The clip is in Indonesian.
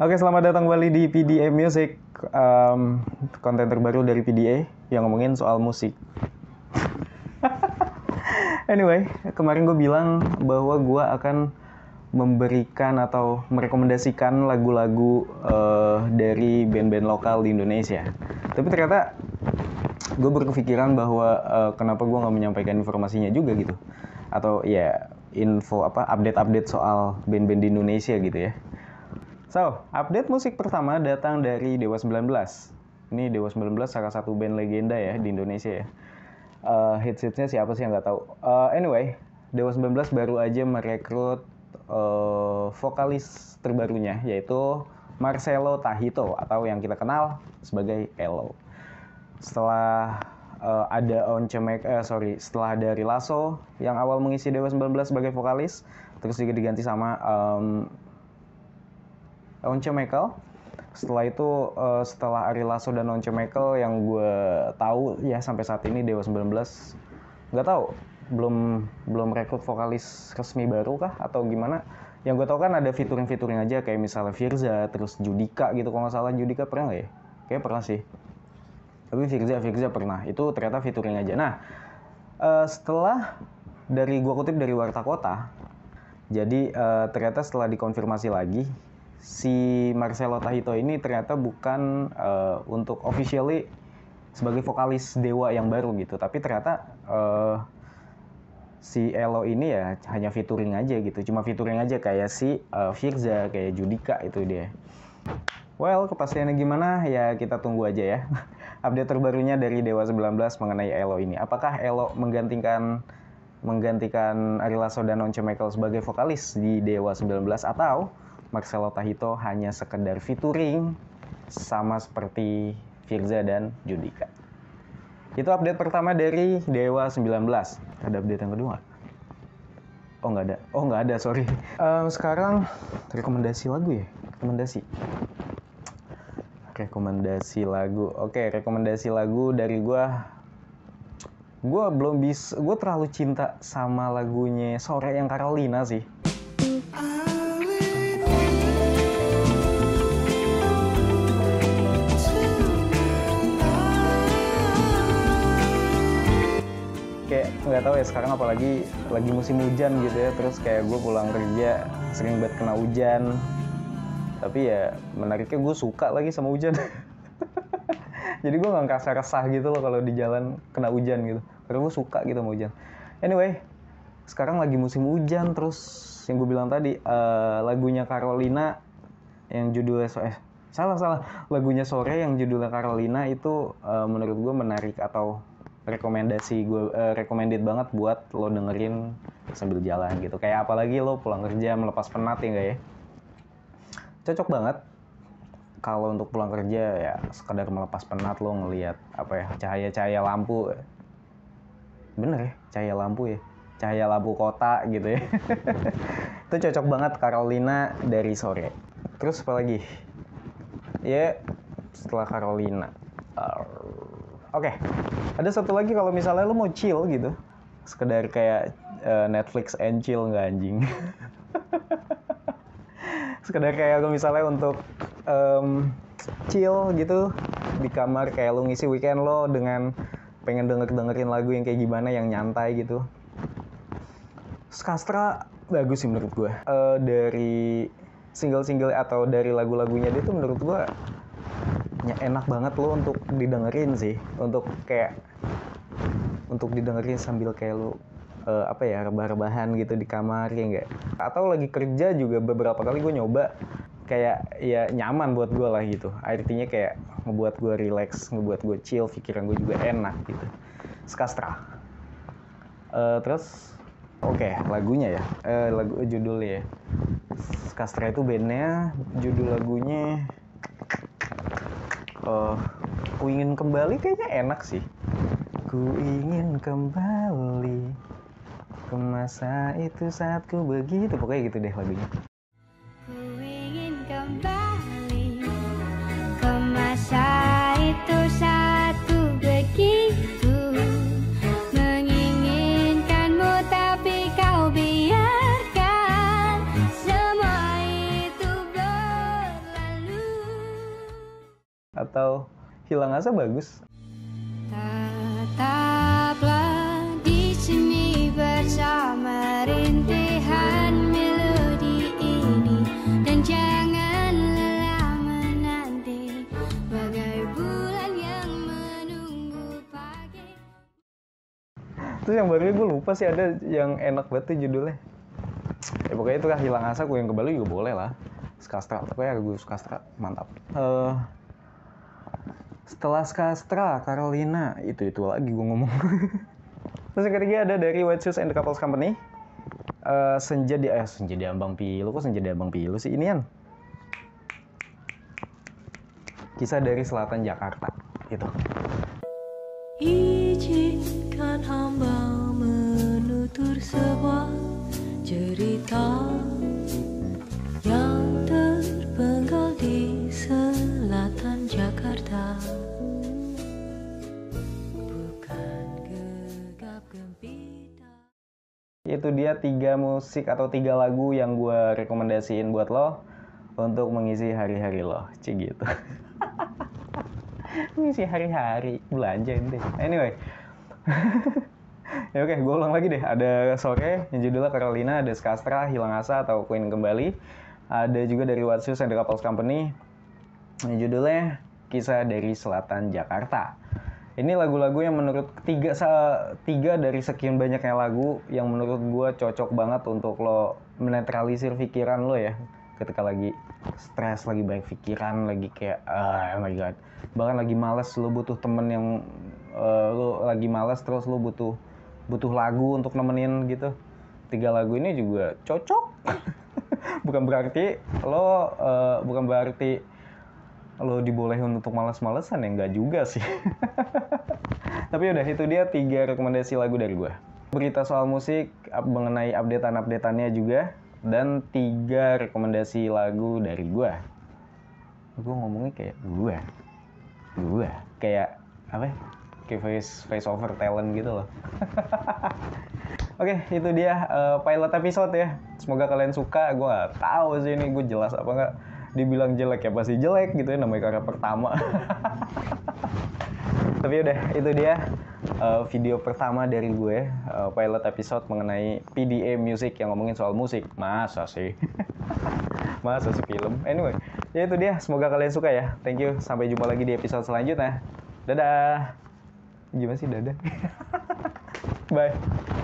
Oke, selamat datang kembali di PDA Music, um, konten terbaru dari PDA yang ngomongin soal musik. anyway, kemarin gue bilang bahwa gue akan memberikan atau merekomendasikan lagu-lagu uh, dari band-band lokal di Indonesia. Tapi ternyata gue berkepikiran bahwa uh, kenapa gue nggak menyampaikan informasinya juga gitu, atau ya info apa update-update soal band-band di Indonesia gitu ya. So, update musik pertama datang dari Dewa 19. Ini Dewa 19 salah satu band legenda ya di Indonesia ya. Uh, hits-hitsnya siapa sih yang nggak tahu. Uh, anyway, Dewa 19 baru aja merekrut uh, vokalis terbarunya yaitu Marcelo Tahito atau yang kita kenal sebagai Elo. Setelah uh, ada Once Make, uh, sorry, setelah dari Lasso yang awal mengisi Dewa 19 sebagai vokalis, terus juga diganti sama um, Once Michael setelah itu uh, setelah Ari Lasso dan Once Michael yang gue tahu ya sampai saat ini Dewa 19 nggak tahu belum belum rekrut vokalis resmi baru kah atau gimana. Yang gue tahu kan ada featuring-featuring aja kayak misalnya Firza terus Judika gitu kalau nggak salah. Judika pernah nggak ya? Kayak pernah sih. Tapi Firza Firza pernah. Itu ternyata featuring aja. Nah uh, setelah dari gue kutip dari Warta Kota jadi uh, ternyata setelah dikonfirmasi lagi si Marcelo Tahito ini ternyata bukan uh, untuk officially sebagai vokalis Dewa yang baru gitu, tapi ternyata uh, si Elo ini ya hanya featuring aja gitu, cuma featuring aja kayak si uh, Firza, kayak Judika itu dia. Well, kepastiannya gimana ya kita tunggu aja ya. Update terbarunya dari Dewa 19 mengenai Elo ini. Apakah Elo menggantikan menggantikan Ari Lasso dan Once Michael sebagai vokalis di Dewa 19 atau Marcelo Tahito hanya sekedar featuring sama seperti Firza dan Judika. Itu update pertama dari Dewa 19. Ada update yang kedua? Oh nggak ada. Oh nggak ada, sorry. Um, sekarang rekomendasi lagu ya? Rekomendasi. Rekomendasi lagu. Oke, rekomendasi lagu dari gue. Gue belum bisa. Gue terlalu cinta sama lagunya Sore yang Carolina sih. Nggak tahu ya sekarang apalagi lagi musim hujan gitu ya terus kayak gue pulang kerja sering banget kena hujan. Tapi ya menariknya gue suka lagi sama hujan. Jadi gue nggak ngerasa resah gitu loh kalau di jalan kena hujan gitu. Karena gue suka gitu sama hujan. Anyway sekarang lagi musim hujan terus yang gue bilang tadi uh, lagunya Carolina yang judulnya so eh salah salah. Lagunya sore yang judulnya Carolina itu uh, menurut gue menarik atau rekomendasi gue uh, recommended banget buat lo dengerin sambil jalan gitu. Kayak apalagi lo pulang kerja melepas penat ya enggak ya? Cocok banget. Kalau untuk pulang kerja ya sekedar melepas penat lo ngelihat apa ya cahaya-cahaya lampu. Bener ya cahaya lampu ya? Cahaya lampu kota gitu ya. Itu cocok banget Carolina dari sore. Terus apa lagi? Ya setelah Carolina. Uh, Oke, okay. ada satu lagi kalau misalnya lo mau chill gitu, sekedar kayak uh, Netflix and chill nggak anjing. sekedar kayak lo misalnya untuk um, chill gitu di kamar kayak lo ngisi weekend lo dengan pengen denger dengerin lagu yang kayak gimana yang nyantai gitu. Skastra bagus sih menurut gue. Uh, dari single-single atau dari lagu-lagunya dia tuh menurut gue enak banget lo untuk didengerin sih. Untuk kayak untuk didengerin sambil kayak lo uh, apa ya rebah-rebahan gitu di kamar ya enggak atau lagi kerja juga beberapa kali gue nyoba kayak ya nyaman buat gue lah gitu. Artinya kayak ngebuat gue relax ngebuat gue chill pikiran gue juga enak gitu. Skastra. Uh, terus oke okay, lagunya ya. Uh, lagu judulnya ya. Skastra itu bandnya judul lagunya uh, ku ingin kembali kayaknya enak sih. Ku ingin kembali ke masa itu saat ku begitu. Pokoknya gitu deh lagunya atau hilang asa bagus. Tetaplah di sini bersama rintihan melodi ini. Dan jangan lelah menanti bagai bulan yang menunggu pagi. terus yang baru gue lupa sih ada yang enak banget tuh judulnya. Ya pokoknya itu lah hilang asa gue yang ke Bali juga boleh lah. Skastra pokoknya gue skastra mantap. Eh, setelah skastra Carolina. Itu itu lagi gue ngomong. Terus yang ketiga ada dari White Shoes and the Couples Company. Eh, senja di eh senja di ambang pilu. Kok senja di ambang pilu sih ini kan kisah dari selatan Jakarta. Itu Izinkan hamba menutur sebuah cerita Itu dia tiga musik atau tiga lagu yang gue rekomendasiin buat lo untuk mengisi hari-hari lo. Cik gitu. Mengisi hari-hari. Belanja deh. Anyway. Ya oke gue ulang lagi deh. Ada sore yang judulnya Carolina ada Skastra Hilang Asa atau Queen Kembali. Ada juga dari What Shoes and the Couples Company. Yang judulnya Kisah dari Selatan Jakarta. Ini lagu-lagu yang menurut tiga tiga dari sekian banyaknya lagu yang menurut gue cocok banget untuk lo menetralisir pikiran lo ya. Ketika lagi stres lagi banyak pikiran lagi kayak ah, oh my god. Bahkan lagi males lo butuh temen yang eh, lo lagi males terus lo butuh butuh lagu untuk nemenin gitu. Tiga lagu ini juga cocok. Bukan berarti lo eh, bukan berarti lo dibolehin untuk males-malesan ya enggak juga sih tapi udah itu dia tiga rekomendasi lagu dari gue berita soal musik up- mengenai updatean-updateannya juga dan tiga rekomendasi lagu dari gue gue ngomongnya kayak gue gue kayak apa ya? kayak face face over talent gitu loh Oke, itu dia eh, pilot episode ya. Semoga kalian suka. Gue tahu sih ini gue jelas apa nggak. Dibilang jelek ya pasti jelek gitu ya namanya karya pertama. Tapi udah, itu dia eh, video pertama dari gue eh, pilot episode mengenai PDA music yang ngomongin soal musik. Masa sih? Masa sih film? Anyway, ya itu dia. Semoga kalian suka ya. Thank you. Sampai jumpa lagi di episode selanjutnya. Dadah. Gimana sih dadah? Bye.